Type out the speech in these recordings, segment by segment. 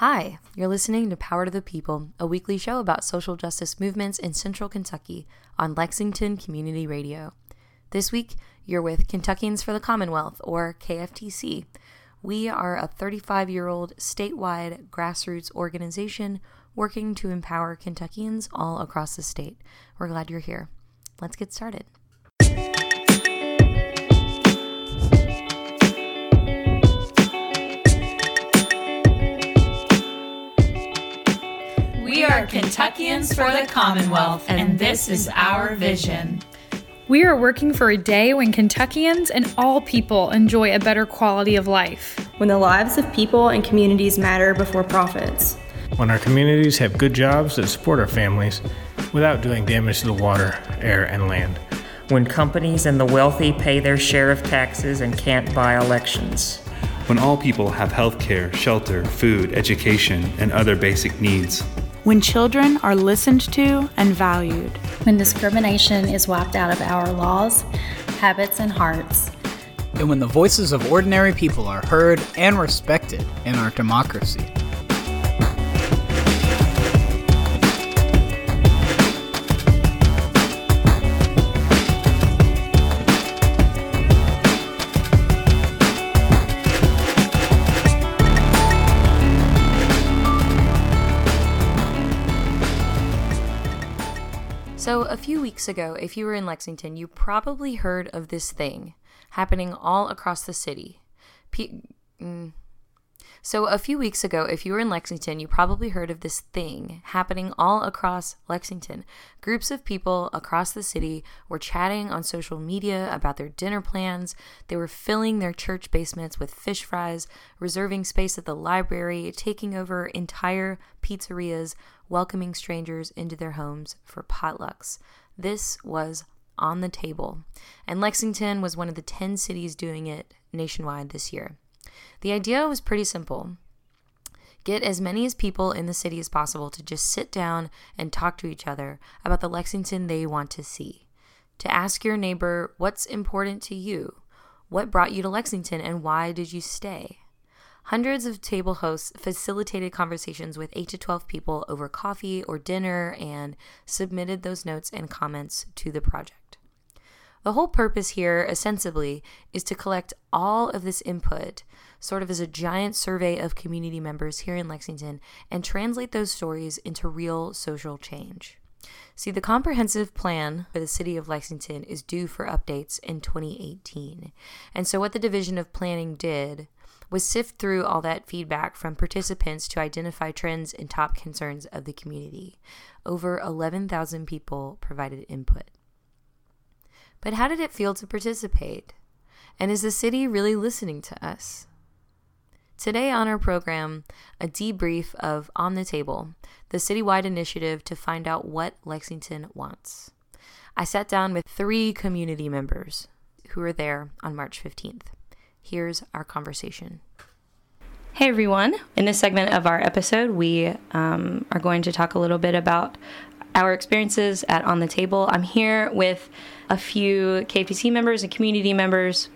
Hi, you're listening to Power to the People, a weekly show about social justice movements in central Kentucky on Lexington Community Radio. This week, you're with Kentuckians for the Commonwealth, or KFTC. We are a 35 year old statewide grassroots organization working to empower Kentuckians all across the state. We're glad you're here. Let's get started. We are Kentuckians for the Commonwealth, and this is our vision. We are working for a day when Kentuckians and all people enjoy a better quality of life. When the lives of people and communities matter before profits. When our communities have good jobs that support our families without doing damage to the water, air, and land. When companies and the wealthy pay their share of taxes and can't buy elections. When all people have health care, shelter, food, education, and other basic needs. When children are listened to and valued. When discrimination is wiped out of our laws, habits, and hearts. And when the voices of ordinary people are heard and respected in our democracy. So, a few weeks ago, if you were in Lexington, you probably heard of this thing happening all across the city. P- mm. So, a few weeks ago, if you were in Lexington, you probably heard of this thing happening all across Lexington. Groups of people across the city were chatting on social media about their dinner plans. They were filling their church basements with fish fries, reserving space at the library, taking over entire pizzerias, welcoming strangers into their homes for potlucks. This was on the table, and Lexington was one of the 10 cities doing it nationwide this year. The idea was pretty simple. Get as many as people in the city as possible to just sit down and talk to each other about the Lexington they want to see. To ask your neighbor what's important to you, what brought you to Lexington, and why did you stay? Hundreds of table hosts facilitated conversations with 8 to 12 people over coffee or dinner and submitted those notes and comments to the project. The whole purpose here, ostensibly, is to collect all of this input, sort of as a giant survey of community members here in Lexington, and translate those stories into real social change. See, the comprehensive plan for the city of Lexington is due for updates in 2018. And so, what the Division of Planning did was sift through all that feedback from participants to identify trends and top concerns of the community. Over 11,000 people provided input. But how did it feel to participate? And is the city really listening to us? Today on our program, a debrief of On the Table, the citywide initiative to find out what Lexington wants. I sat down with three community members who were there on March 15th. Here's our conversation. Hey everyone. In this segment of our episode, we um, are going to talk a little bit about our experiences at On the Table. I'm here with a few KFTC members and community members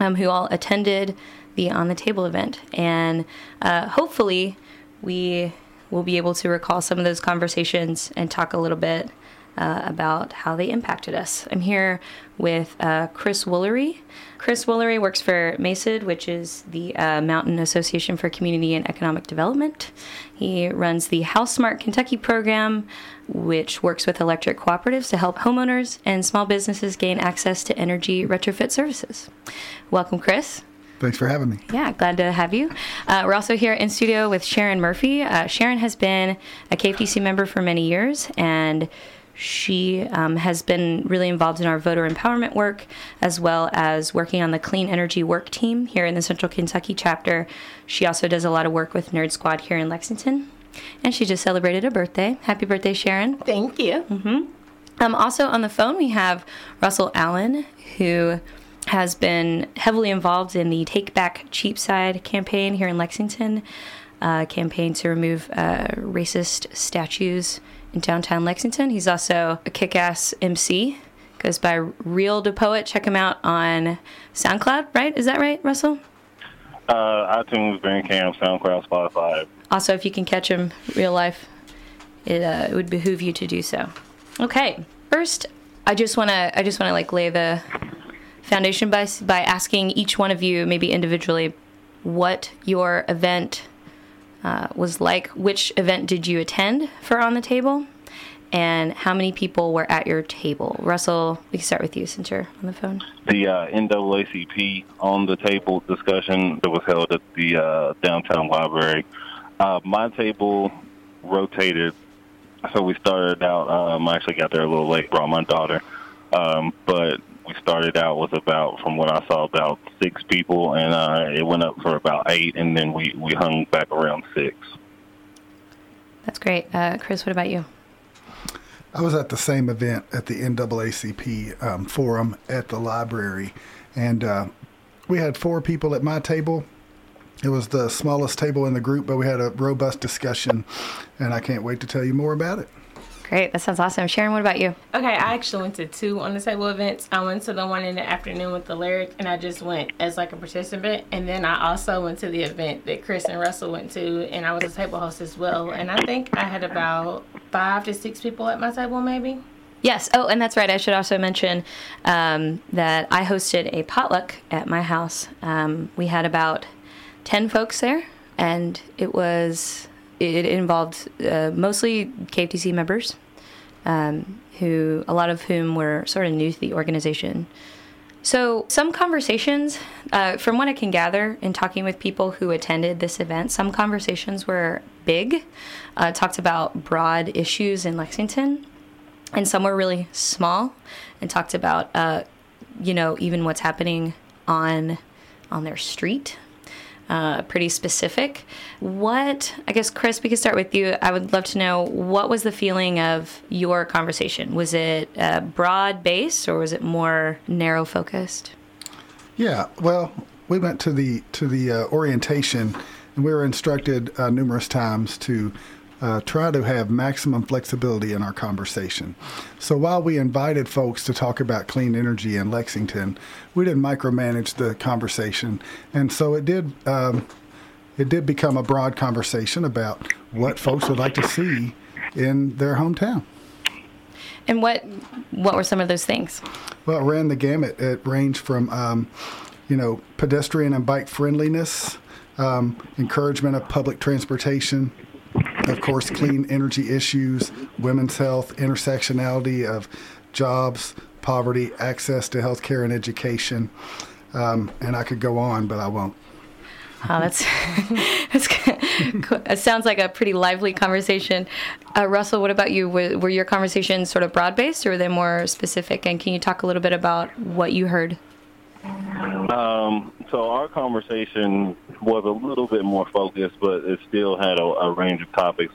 um, who all attended the On the Table event. And uh, hopefully, we will be able to recall some of those conversations and talk a little bit uh, about how they impacted us. I'm here with uh, Chris Woolery. Chris Woolery works for MACED, which is the uh, Mountain Association for Community and Economic Development. He runs the HowSmart Kentucky program, which works with electric cooperatives to help homeowners and small businesses gain access to energy retrofit services. Welcome, Chris. Thanks for having me. Yeah, glad to have you. Uh, we're also here in studio with Sharon Murphy. Uh, Sharon has been a KFTC member for many years and she um, has been really involved in our voter empowerment work, as well as working on the clean energy work team here in the Central Kentucky chapter. She also does a lot of work with Nerd Squad here in Lexington. And she just celebrated a birthday. Happy birthday, Sharon. Thank you. Mm-hmm. Um, also on the phone, we have Russell Allen, who has been heavily involved in the Take Back Cheapside campaign here in Lexington, uh, campaign to remove uh, racist statues in downtown Lexington. He's also a kick ass MC. Goes by Real to Poet. Check him out on SoundCloud, right? Is that right, Russell? Uh, iTunes, Bandcamp, SoundCloud, Spotify. Also, if you can catch him real life, it, uh, it would behoove you to do so. Okay, first, I just wanna I just wanna like lay the foundation by by asking each one of you, maybe individually, what your event uh, was like. Which event did you attend for on the table? And how many people were at your table? Russell, we can start with you since you're on the phone. The uh, NAACP on the table discussion that was held at the uh, downtown library. Uh, my table rotated, so we started out. Um, I actually got there a little late, brought my daughter, um, but we started out with about, from what I saw, about six people, and uh, it went up for about eight, and then we we hung back around six. That's great, uh, Chris. What about you? I was at the same event at the NAACP um, forum at the library, and uh, we had four people at my table. It was the smallest table in the group, but we had a robust discussion, and I can't wait to tell you more about it. Great, that sounds awesome. Sharon, what about you? Okay, I actually went to two on the table events. I went to the one in the afternoon with the lyric, and I just went as like a participant. And then I also went to the event that Chris and Russell went to, and I was a table host as well. And I think I had about five to six people at my table, maybe. Yes. Oh, and that's right. I should also mention um, that I hosted a potluck at my house. Um, we had about 10 folks there, and it was it involved uh, mostly KFTC members, um, who a lot of whom were sort of new to the organization. So some conversations, uh, from what I can gather in talking with people who attended this event, some conversations were big, uh, talked about broad issues in Lexington, and some were really small, and talked about, uh, you know, even what's happening on on their street uh, pretty specific. What, I guess, Chris, we could start with you. I would love to know what was the feeling of your conversation? Was it uh, broad based or was it more narrow focused? Yeah, well, we went to the to the uh, orientation, and we were instructed uh, numerous times to uh, try to have maximum flexibility in our conversation. So while we invited folks to talk about clean energy in Lexington, we didn't micromanage the conversation, and so it did. Um, it did become a broad conversation about what folks would like to see in their hometown. And what what were some of those things? Well, it ran the gamut. It ranged from, um, you know, pedestrian and bike friendliness, um, encouragement of public transportation, of course, clean energy issues, women's health, intersectionality of jobs, poverty, access to health care and education. Um, and I could go on, but I won't. Oh, that's, that's it sounds like a pretty lively conversation. Uh, Russell, what about you? Were, were your conversations sort of broad based or were they more specific? And can you talk a little bit about what you heard? Um, so our conversation was a little bit more focused, but it still had a, a range of topics.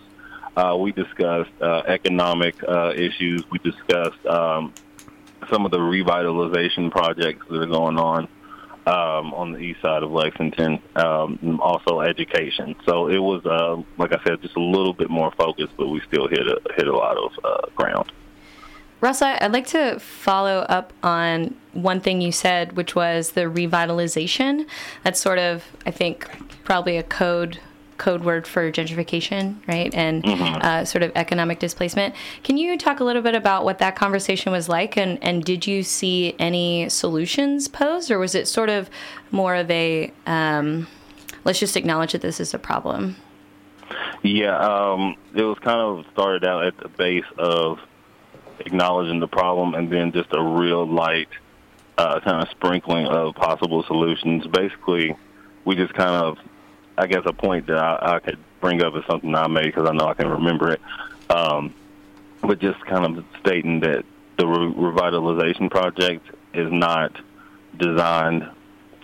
Uh, we discussed uh, economic uh, issues. We discussed um, some of the revitalization projects that are going on um, on the east side of Lexington. Um, also, education. So it was, uh, like I said, just a little bit more focused, but we still hit a, hit a lot of uh, ground. Russ, I'd like to follow up on one thing you said, which was the revitalization. That's sort of, I think, probably a code code word for gentrification, right? And mm-hmm. uh, sort of economic displacement. Can you talk a little bit about what that conversation was like, and and did you see any solutions posed, or was it sort of more of a um, let's just acknowledge that this is a problem? Yeah, um, it was kind of started out at the base of acknowledging the problem and then just a real light uh, kind of sprinkling of possible solutions. Basically, we just kind of, I guess, a point that I, I could bring up is something I made because I know I can remember it. Um, but just kind of stating that the re- revitalization project is not designed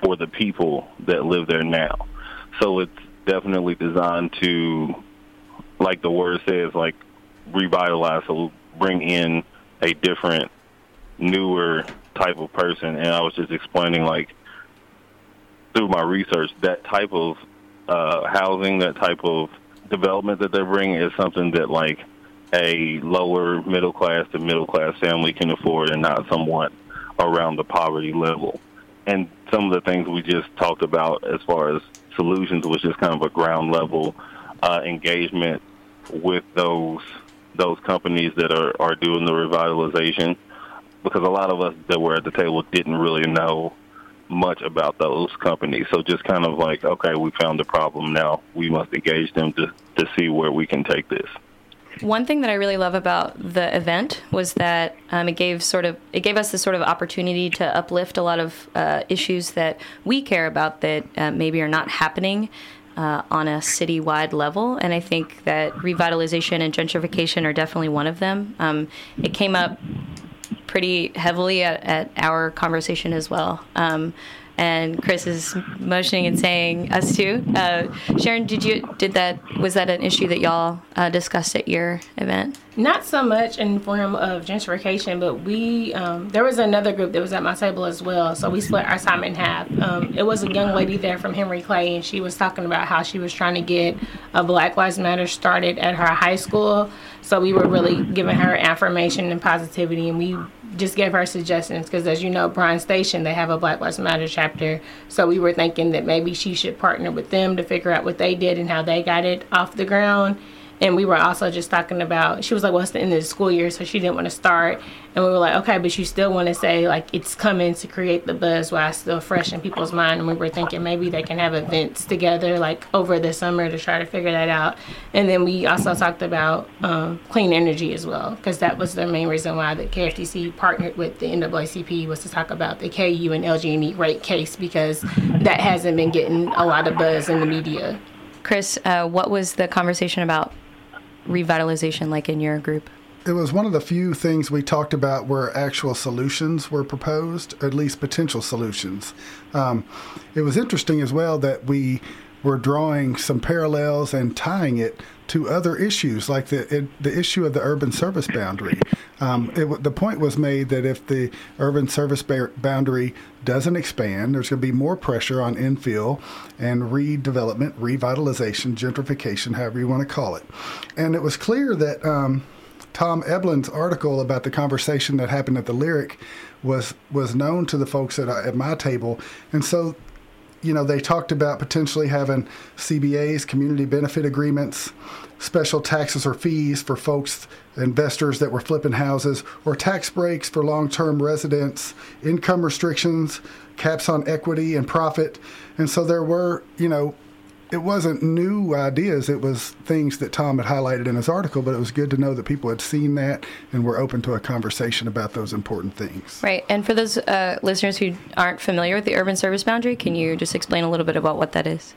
for the people that live there now. So it's definitely designed to, like the word says, like revitalize. So bring in a different, newer type of person. And I was just explaining, like, through my research, that type of uh, housing, that type of development that they're bringing is something that, like, a lower middle class to middle class family can afford and not somewhat around the poverty level. and some of the things we just talked about as far as solutions was just kind of a ground level uh, engagement with those those companies that are, are doing the revitalization because a lot of us that were at the table didn't really know much about those companies. So just kind of like, okay, we found the problem now. We must engage them to, to see where we can take this. One thing that I really love about the event was that um, it gave sort of it gave us the sort of opportunity to uplift a lot of uh, issues that we care about that uh, maybe are not happening uh, on a citywide level. And I think that revitalization and gentrification are definitely one of them. Um, it came up pretty heavily at, at our conversation as well. Um, and Chris is motioning and saying us too. Uh, Sharon, did you did that? Was that an issue that y'all uh, discussed at your event? Not so much in form of gentrification, but we um, there was another group that was at my table as well. So we split our time in half. Um, it was a young lady there from Henry Clay, and she was talking about how she was trying to get a Black Lives Matter started at her high school. So we were really giving her affirmation and positivity, and we just gave her suggestions because, as you know, Bryan Station they have a Black Lives Matter chapter. So we were thinking that maybe she should partner with them to figure out what they did and how they got it off the ground and we were also just talking about, she was like, well, it's the end of the school year, so she didn't want to start. And we were like, okay, but you still want to say, like, it's coming to create the buzz while it's still fresh in people's mind. And we were thinking maybe they can have events together, like, over the summer to try to figure that out. And then we also talked about um, clean energy as well, because that was the main reason why the KFTC partnered with the NAACP was to talk about the KU and LG&E rate case, because that hasn't been getting a lot of buzz in the media. Chris, uh, what was the conversation about revitalization like in your group? It was one of the few things we talked about where actual solutions were proposed, or at least potential solutions. Um, it was interesting as well that we were drawing some parallels and tying it to other issues, like the it, the issue of the urban service boundary. Um, it, the point was made that if the urban service ba- boundary doesn't expand, there's going to be more pressure on infill and redevelopment, revitalization, gentrification, however you want to call it. And it was clear that um, Tom Eblin's article about the conversation that happened at the Lyric was was known to the folks at, at my table, and so you know, they talked about potentially having CBAs, community benefit agreements, special taxes or fees for folks, investors that were flipping houses, or tax breaks for long term residents, income restrictions, caps on equity and profit. And so there were, you know, it wasn't new ideas. It was things that Tom had highlighted in his article, but it was good to know that people had seen that and were open to a conversation about those important things. Right. And for those uh, listeners who aren't familiar with the urban service boundary, can you just explain a little bit about what that is?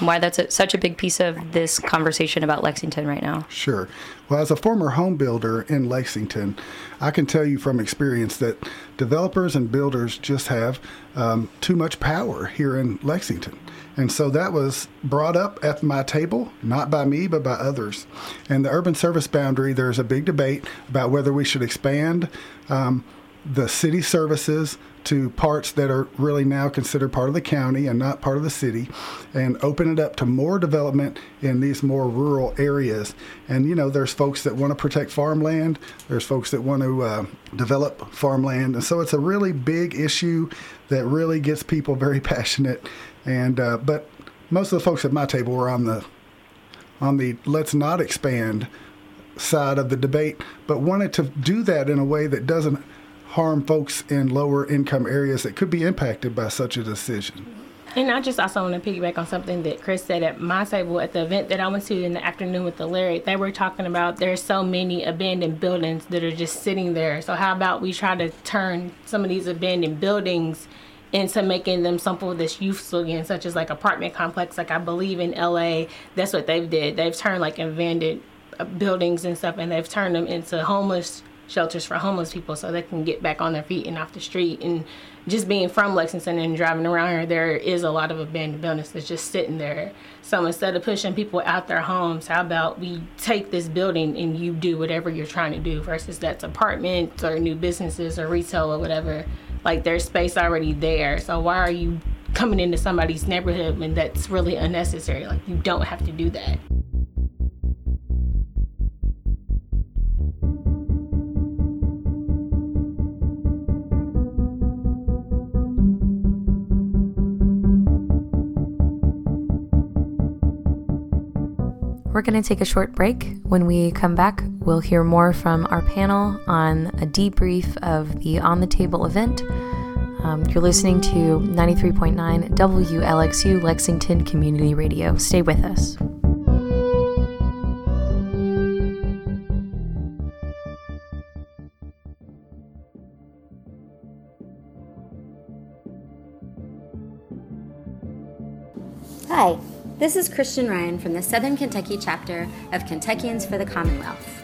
Why that's a, such a big piece of this conversation about Lexington right now? Sure. Well, as a former home builder in Lexington, I can tell you from experience that developers and builders just have um, too much power here in Lexington. And so that was brought up at my table, not by me, but by others. And the urban service boundary, there's a big debate about whether we should expand um, the city services to parts that are really now considered part of the county and not part of the city and open it up to more development in these more rural areas. And, you know, there's folks that want to protect farmland, there's folks that want to uh, develop farmland. And so it's a really big issue that really gets people very passionate and uh, but most of the folks at my table were on the on the let's not expand side of the debate, but wanted to do that in a way that doesn't harm folks in lower income areas that could be impacted by such a decision. And I just also want to piggyback on something that Chris said at my table at the event that I went to in the afternoon with the Lyric. They were talking about there's so many abandoned buildings that are just sitting there. So how about we try to turn some of these abandoned buildings into making them something that's useful again, such as like apartment complex. Like I believe in LA, that's what they've did. They've turned like abandoned uh, buildings and stuff, and they've turned them into homeless shelters for homeless people so they can get back on their feet and off the street. And just being from Lexington and driving around here, there is a lot of abandoned buildings that's just sitting there. So instead of pushing people out their homes, how about we take this building and you do whatever you're trying to do versus that's apartments or new businesses or retail or whatever like there's space already there. So why are you coming into somebody's neighborhood when that's really unnecessary? Like you don't have to do that. We're going to take a short break. When we come back, we'll hear more from our panel on a debrief of the On the Table event. Um, you're listening to 93.9 WLXU Lexington Community Radio. Stay with us. Hi, this is Christian Ryan from the Southern Kentucky chapter of Kentuckians for the Commonwealth.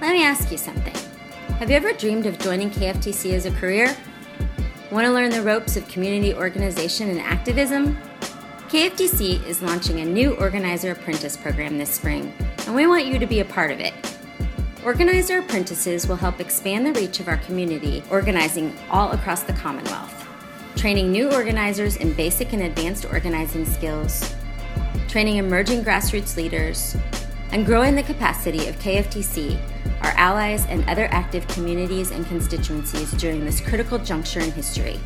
Let me ask you something. Have you ever dreamed of joining KFTC as a career? Want to learn the ropes of community organization and activism? KFTC is launching a new Organizer Apprentice program this spring, and we want you to be a part of it. Organizer Apprentices will help expand the reach of our community, organizing all across the Commonwealth training new organizers in basic and advanced organizing skills, training emerging grassroots leaders, and growing the capacity of KFTC, our allies, and other active communities and constituencies during this critical juncture in history.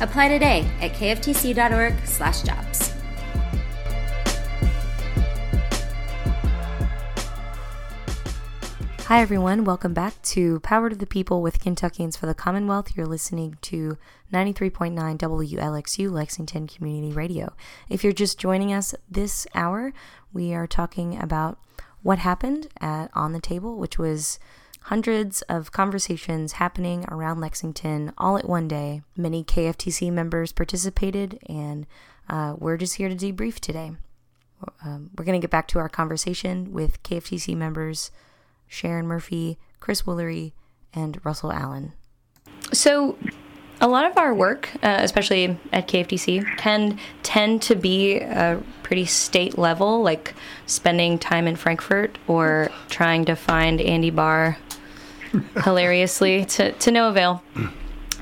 Apply today at kftc.org/jobs. Hi, everyone. Welcome back to Power to the People with Kentuckians for the Commonwealth. You're listening to 93.9 WLXU Lexington Community Radio. If you're just joining us this hour, we are talking about what happened at On the Table, which was hundreds of conversations happening around Lexington all at one day. Many KFTC members participated, and uh, we're just here to debrief today. Um, we're going to get back to our conversation with KFTC members Sharon Murphy, Chris Woolery, and Russell Allen. So, a lot of our work, uh, especially at KFTC, can tend to be a pretty state level, like spending time in Frankfort or trying to find Andy Barr hilariously to, to no avail.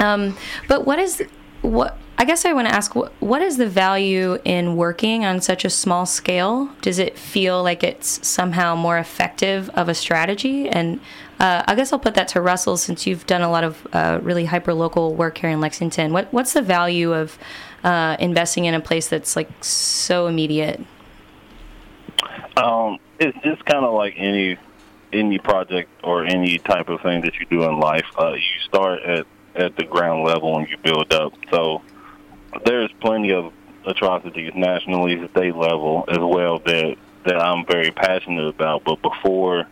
Um, but what is what I guess I want to ask what, is the value in working on such a small scale? Does it feel like it's somehow more effective of a strategy? And uh, I guess I'll put that to Russell since you've done a lot of uh, really hyper local work here in Lexington. What what's the value of uh, investing in a place that's like so immediate? Um, it's just kind of like any any project or any type of thing that you do in life. Uh, you start at at the ground level and you build up. So there's plenty of atrocities nationally, state level as well that that I'm very passionate about. But before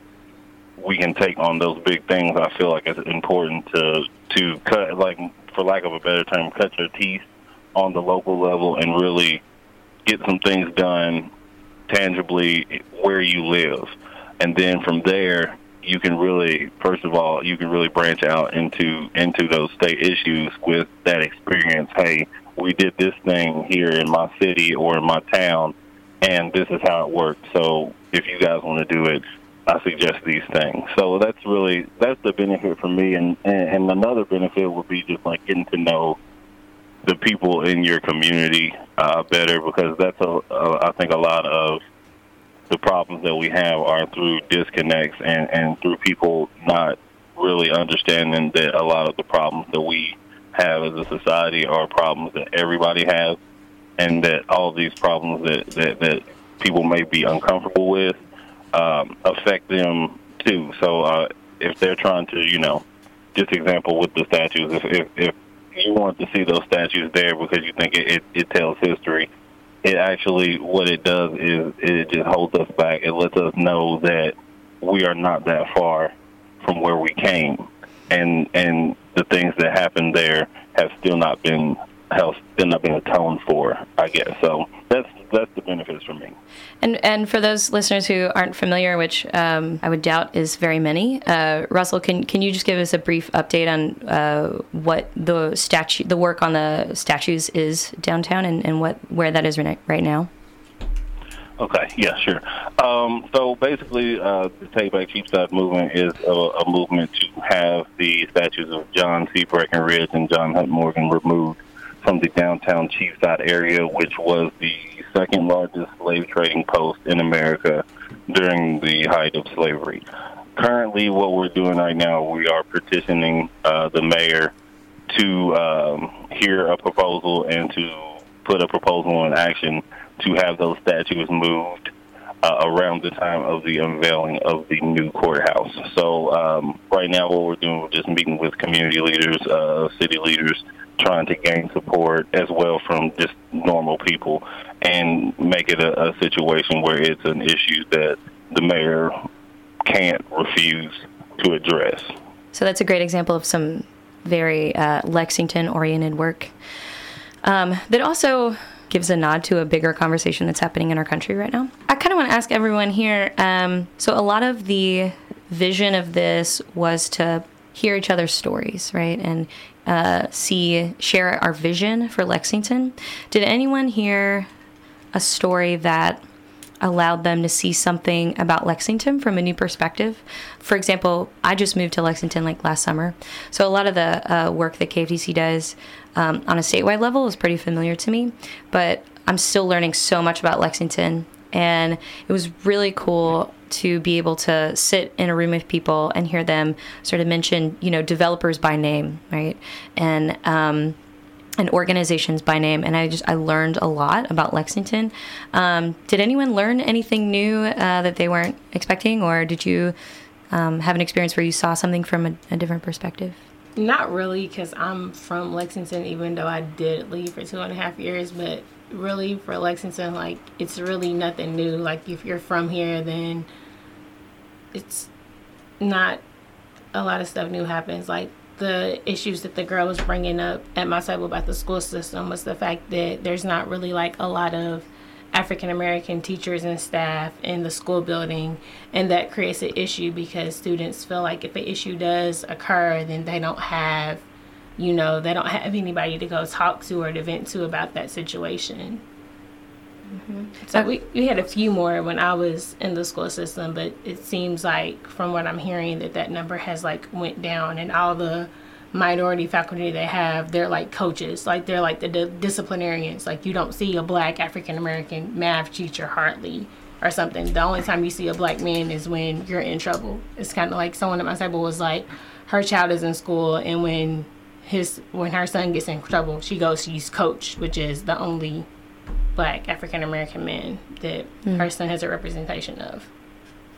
we can take on those big things, I feel like it's important to to cut, like for lack of a better term, cut your teeth on the local level and really get some things done tangibly where you live, and then from there you can really, first of all, you can really branch out into into those state issues with that experience. Hey, we did this thing here in my city or in my town, and this is how it worked. So if you guys want to do it, I suggest these things. So that's really that's the benefit for me, and and, another benefit would be just like getting to know the people in your community uh, better because that's a, a I think a lot of the problems that we have are through disconnects and and through people not really understanding that a lot of the problems that we have as a society are problems that everybody has, and that all these problems that that, that people may be uncomfortable with um, affect them too. So uh, if they're trying to, you know, just example with the statues, if if, if you want to see those statues there because you think it, it, it tells history, it actually what it does is it just holds us back. It lets us know that we are not that far from where we came, and and the things that happened there have still not been have still not been atoned for. I guess so. That's that's the benefits for me. And and for those listeners who aren't familiar, which um, I would doubt is very many, uh, Russell, can can you just give us a brief update on uh, what the statue, the work on the statues is downtown, and, and what where that is right now? Okay, yeah, sure. Um, so basically, uh, the Take Back Cheapside movement is a, a, movement to have the statues of John C. Breckinridge and John Hunt Morgan removed from the downtown Cheapside area, which was the second largest slave trading post in America during the height of slavery. Currently, what we're doing right now, we are petitioning uh, the mayor to um, hear a proposal and to put a proposal in action to have those statues moved uh, around the time of the unveiling of the new courthouse. So um, right now, what we're doing, we're just meeting with community leaders, uh, city leaders, trying to gain support as well from just normal people and make it a, a situation where it's an issue that the mayor can't refuse to address. So that's a great example of some very uh, Lexington oriented work um, that also gives a nod to a bigger conversation that's happening in our country right now. I kind of want to ask everyone here um, so, a lot of the vision of this was to hear each other's stories, right? And uh, see, share our vision for Lexington. Did anyone hear a story that allowed them to see something about Lexington from a new perspective. For example, I just moved to Lexington like last summer, so a lot of the uh, work that KFTC does um, on a statewide level is pretty familiar to me, but I'm still learning so much about Lexington, and it was really cool to be able to sit in a room with people and hear them sort of mention, you know, developers by name, right, and um, and organizations by name and i just i learned a lot about lexington. Um, did anyone learn anything new uh, that they weren't expecting or did you um, have an experience where you saw something from a, a different perspective? Not really because i'm from lexington even though i did leave for two and a half years but really for lexington like it's really nothing new. Like if you're from here then it's not a lot of stuff new happens. Like the issues that the girl was bringing up at my table about the school system was the fact that there's not really like a lot of African American teachers and staff in the school building, and that creates an issue because students feel like if an issue does occur, then they don't have, you know, they don't have anybody to go talk to or to vent to about that situation. Mm-hmm. So we, we had a few more when I was in the school system, but it seems like from what I'm hearing that that number has like went down, and all the minority faculty they have, they're like coaches, like they're like the di- disciplinarians. Like you don't see a black African American math teacher hardly or something. The only time you see a black man is when you're in trouble. It's kind of like someone at my table was like, her child is in school, and when his when her son gets in trouble, she goes she's coach, which is the only black African American men that mm. her son has a representation of.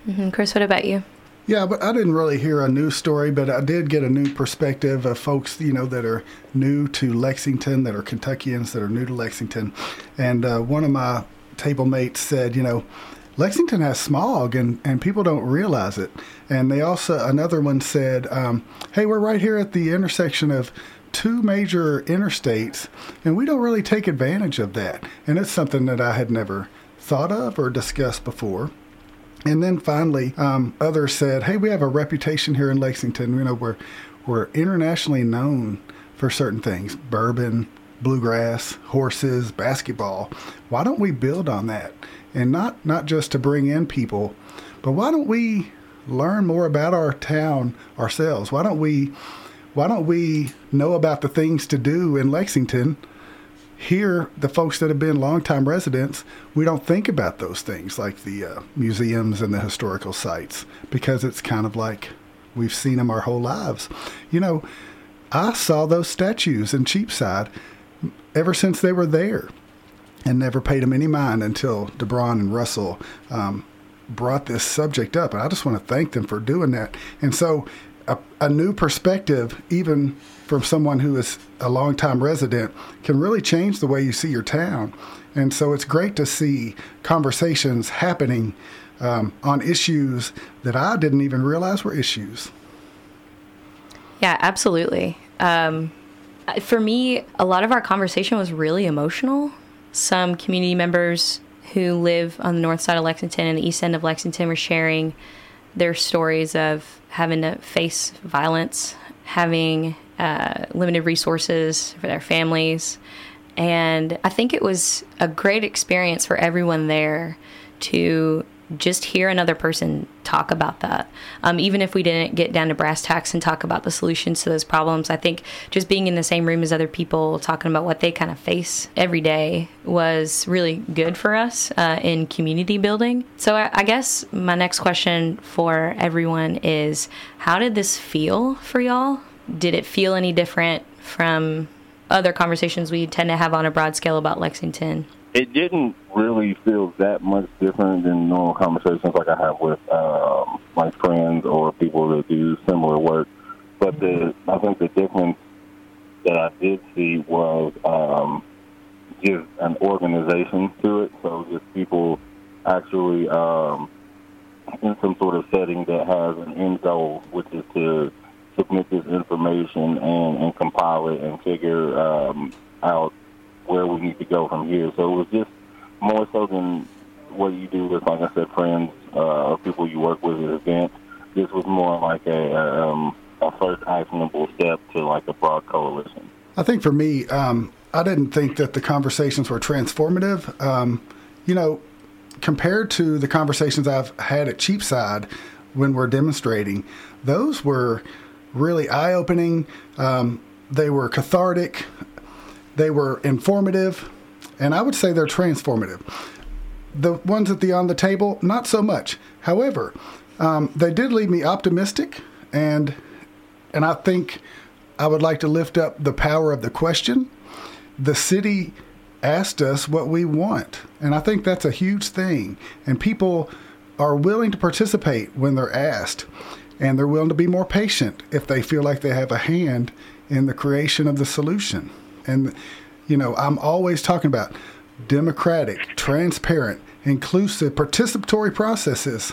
Mm-hmm. Chris, what about you? Yeah, but I didn't really hear a new story, but I did get a new perspective of folks, you know, that are new to Lexington, that are Kentuckians, that are new to Lexington. And uh, one of my table mates said, you know, Lexington has smog and, and people don't realize it. And they also, another one said, um, hey, we're right here at the intersection of two major interstates, and we don't really take advantage of that. And it's something that I had never thought of or discussed before. And then finally, um, others said, "Hey, we have a reputation here in Lexington. You know, we're we're internationally known for certain things: bourbon, bluegrass, horses, basketball. Why don't we build on that? And not not just to bring in people, but why don't we learn more about our town ourselves? Why don't we why don't we know about the things to do in Lexington? Here, the folks that have been longtime residents, we don't think about those things like the uh, museums and the historical sites because it's kind of like we've seen them our whole lives. You know, I saw those statues in Cheapside ever since they were there and never paid them any mind until DeBraun and Russell um, brought this subject up. And I just want to thank them for doing that. And so a, a new perspective, even from someone who is a longtime resident, can really change the way you see your town. And so it's great to see conversations happening um, on issues that I didn't even realize were issues. Yeah, absolutely. Um, for me, a lot of our conversation was really emotional. Some community members who live on the north side of Lexington and the east end of Lexington were sharing their stories of having to face violence, having uh, limited resources for their families. And I think it was a great experience for everyone there to just hear another person talk about that. Um, even if we didn't get down to brass tacks and talk about the solutions to those problems, I think just being in the same room as other people talking about what they kind of face every day was really good for us uh, in community building. So I, I guess my next question for everyone is how did this feel for y'all? Did it feel any different from other conversations we tend to have on a broad scale about Lexington? It didn't really feels that much different than normal conversations like I have with um, my friends or people that do similar work. But the I think the difference that I did see was um, an organization to it. So just people actually um, in some sort of setting that has an end goal, which is to submit this information and, and compile it and figure um, out where we need to go from here. So it was just more so than what you do with, like I said, friends uh, or people you work with at events. This was more like a, um, a first actionable step to like a broad coalition. I think for me, um, I didn't think that the conversations were transformative. Um, you know, compared to the conversations I've had at Cheapside when we're demonstrating, those were really eye opening. Um, they were cathartic. They were informative. And I would say they're transformative. The ones at the on the table, not so much. However, um, they did leave me optimistic, and and I think I would like to lift up the power of the question. The city asked us what we want, and I think that's a huge thing. And people are willing to participate when they're asked, and they're willing to be more patient if they feel like they have a hand in the creation of the solution. And you know, I'm always talking about democratic, transparent, inclusive, participatory processes.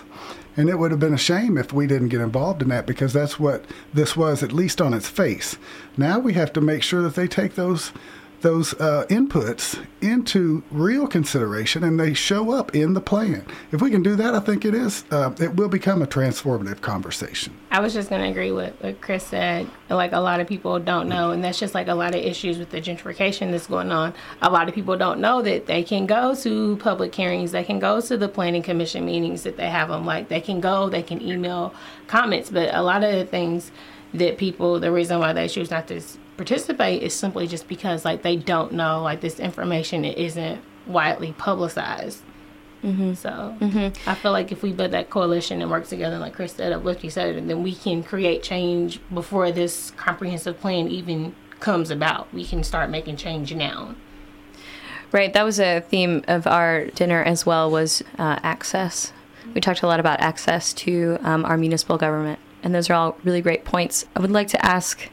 And it would have been a shame if we didn't get involved in that because that's what this was, at least on its face. Now we have to make sure that they take those those uh, inputs into real consideration and they show up in the plan. If we can do that, I think it is uh, it will become a transformative conversation. I was just going to agree with what Chris said. Like a lot of people don't know, and that's just like a lot of issues with the gentrification that's going on. A lot of people don't know that they can go to public hearings, they can go to the planning commission meetings that they have them. Like they can go, they can email comments, but a lot of the things that people, the reason why they choose not to participate is simply just because like they don't know like this information isn't widely publicized. Mm-hmm. So mm-hmm. I feel like if we build that coalition and work together, like Chris said, uplift each other, then we can create change before this comprehensive plan even comes about. We can start making change now. Right. That was a theme of our dinner as well. Was uh, access. We talked a lot about access to um, our municipal government, and those are all really great points. I would like to ask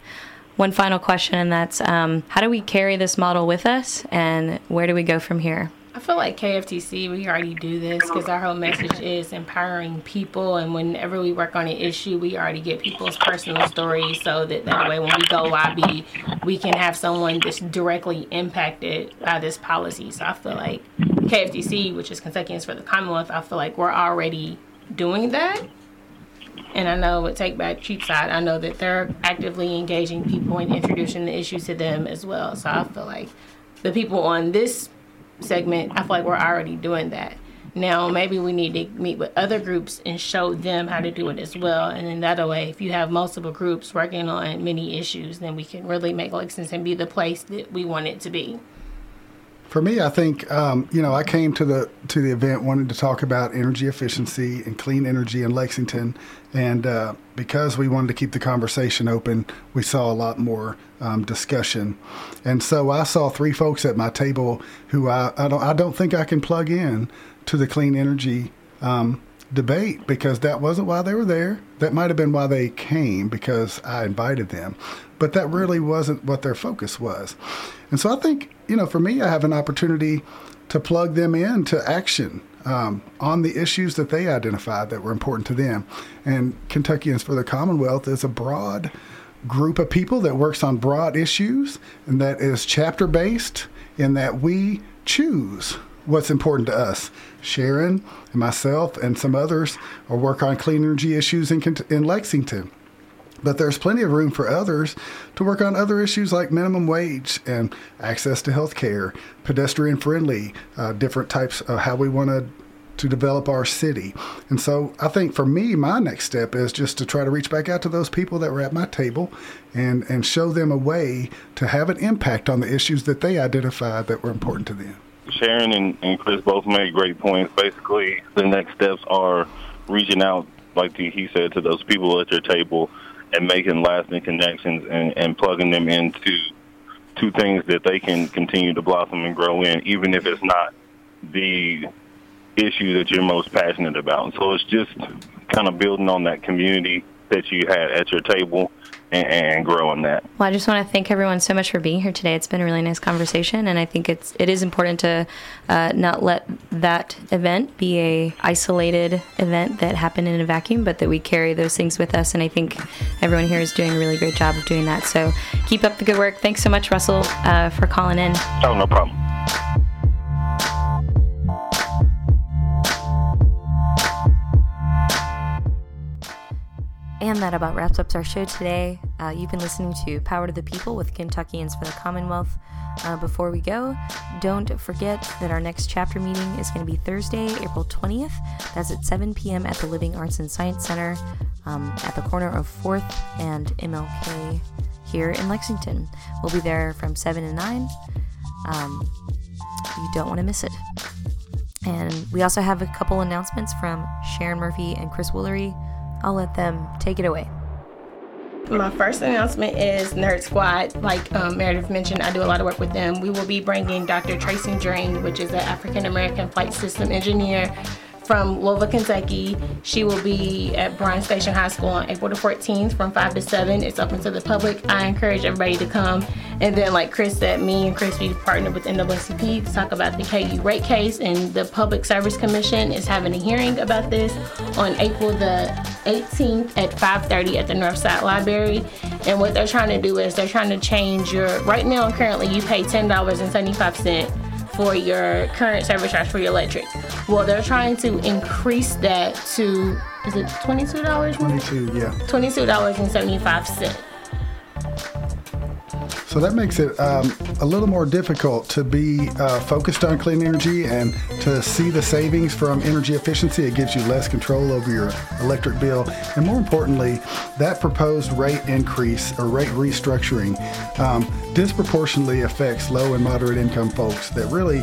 one final question, and that's um, how do we carry this model with us, and where do we go from here? I feel like KFTC, we already do this because our whole message is empowering people. And whenever we work on an issue, we already get people's personal stories so that that way when we go lobby, we can have someone that's directly impacted by this policy. So I feel like KFTC, which is Kentuckians for the Commonwealth, I feel like we're already doing that. And I know with Take Back Cheapside, I know that they're actively engaging people and introducing the issues to them as well. So I feel like the people on this segment, I feel like we're already doing that. Now maybe we need to meet with other groups and show them how to do it as well. And in that way, if you have multiple groups working on many issues, then we can really make Lexington be the place that we want it to be. For me, I think um, you know I came to the to the event wanting to talk about energy efficiency and clean energy in Lexington, and uh, because we wanted to keep the conversation open, we saw a lot more um, discussion. And so I saw three folks at my table who I, I don't I don't think I can plug in to the clean energy um, debate because that wasn't why they were there. That might have been why they came because I invited them, but that really wasn't what their focus was. And so I think you know, for me, I have an opportunity to plug them into action um, on the issues that they identified that were important to them. And Kentuckians for the Commonwealth is a broad group of people that works on broad issues and that is chapter based in that we choose what's important to us. Sharon and myself and some others are work on clean energy issues in, in Lexington. But there's plenty of room for others to work on other issues like minimum wage and access to health care, pedestrian friendly, uh, different types of how we want to to develop our city. And so I think for me, my next step is just to try to reach back out to those people that were at my table and, and show them a way to have an impact on the issues that they identified that were important to them. Sharon and, and Chris both made great points. Basically, the next steps are reaching out, like he said, to those people at your table and making lasting connections and, and plugging them into two things that they can continue to blossom and grow in, even if it's not the issue that you're most passionate about. And so it's just kind of building on that community that you had at your table and, and growing that. Well, I just want to thank everyone so much for being here today. It's been a really nice conversation, and I think it's it is important to uh, not let that event be a isolated event that happened in a vacuum, but that we carry those things with us. And I think everyone here is doing a really great job of doing that. So keep up the good work. Thanks so much, Russell, uh, for calling in. Oh, no problem. And that about wraps up our show today. Uh, you've been listening to Power to the People with Kentuckians for the Commonwealth. Uh, before we go, don't forget that our next chapter meeting is going to be Thursday, April 20th. That's at 7 p.m. at the Living Arts and Science Center um, at the corner of 4th and MLK here in Lexington. We'll be there from 7 to 9. Um, you don't want to miss it. And we also have a couple announcements from Sharon Murphy and Chris Woolery. I'll let them take it away. My first announcement is Nerd Squad. Like um, Meredith mentioned, I do a lot of work with them. We will be bringing Dr. Tracy Drain, which is an African American flight system engineer from Louisville, Kentucky. She will be at Bryan Station High School on April the 14th from 5 to 7. It's open to the public. I encourage everybody to come. And then, like Chris said, me and Chris, we partnered with NAACP to talk about the KU rate case, and the Public Service Commission is having a hearing about this on April the 18th at 5:30 at the Northside Library. And what they're trying to do is they're trying to change your. Right now, currently, you pay $10.75 for your current service charge for your electric. Well, they're trying to increase that to is it twenty two dollars? Twenty two, yeah. Twenty two dollars and seventy five cent. So that makes it um, a little more difficult to be uh, focused on clean energy and to see the savings from energy efficiency. It gives you less control over your electric bill. And more importantly, that proposed rate increase or rate restructuring um, disproportionately affects low and moderate income folks that really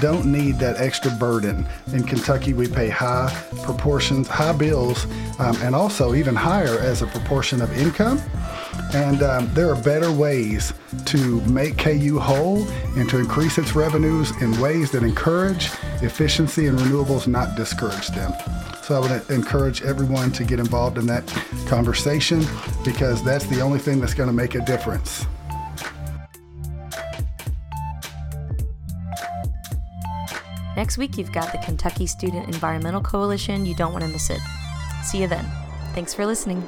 don't need that extra burden. In Kentucky, we pay high proportions, high bills, um, and also even higher as a proportion of income. And um, there are better ways to make KU whole and to increase its revenues in ways that encourage efficiency and renewables, not discourage them. So I would encourage everyone to get involved in that conversation because that's the only thing that's going to make a difference. Next week, you've got the Kentucky Student Environmental Coalition. You don't want to miss it. See you then. Thanks for listening.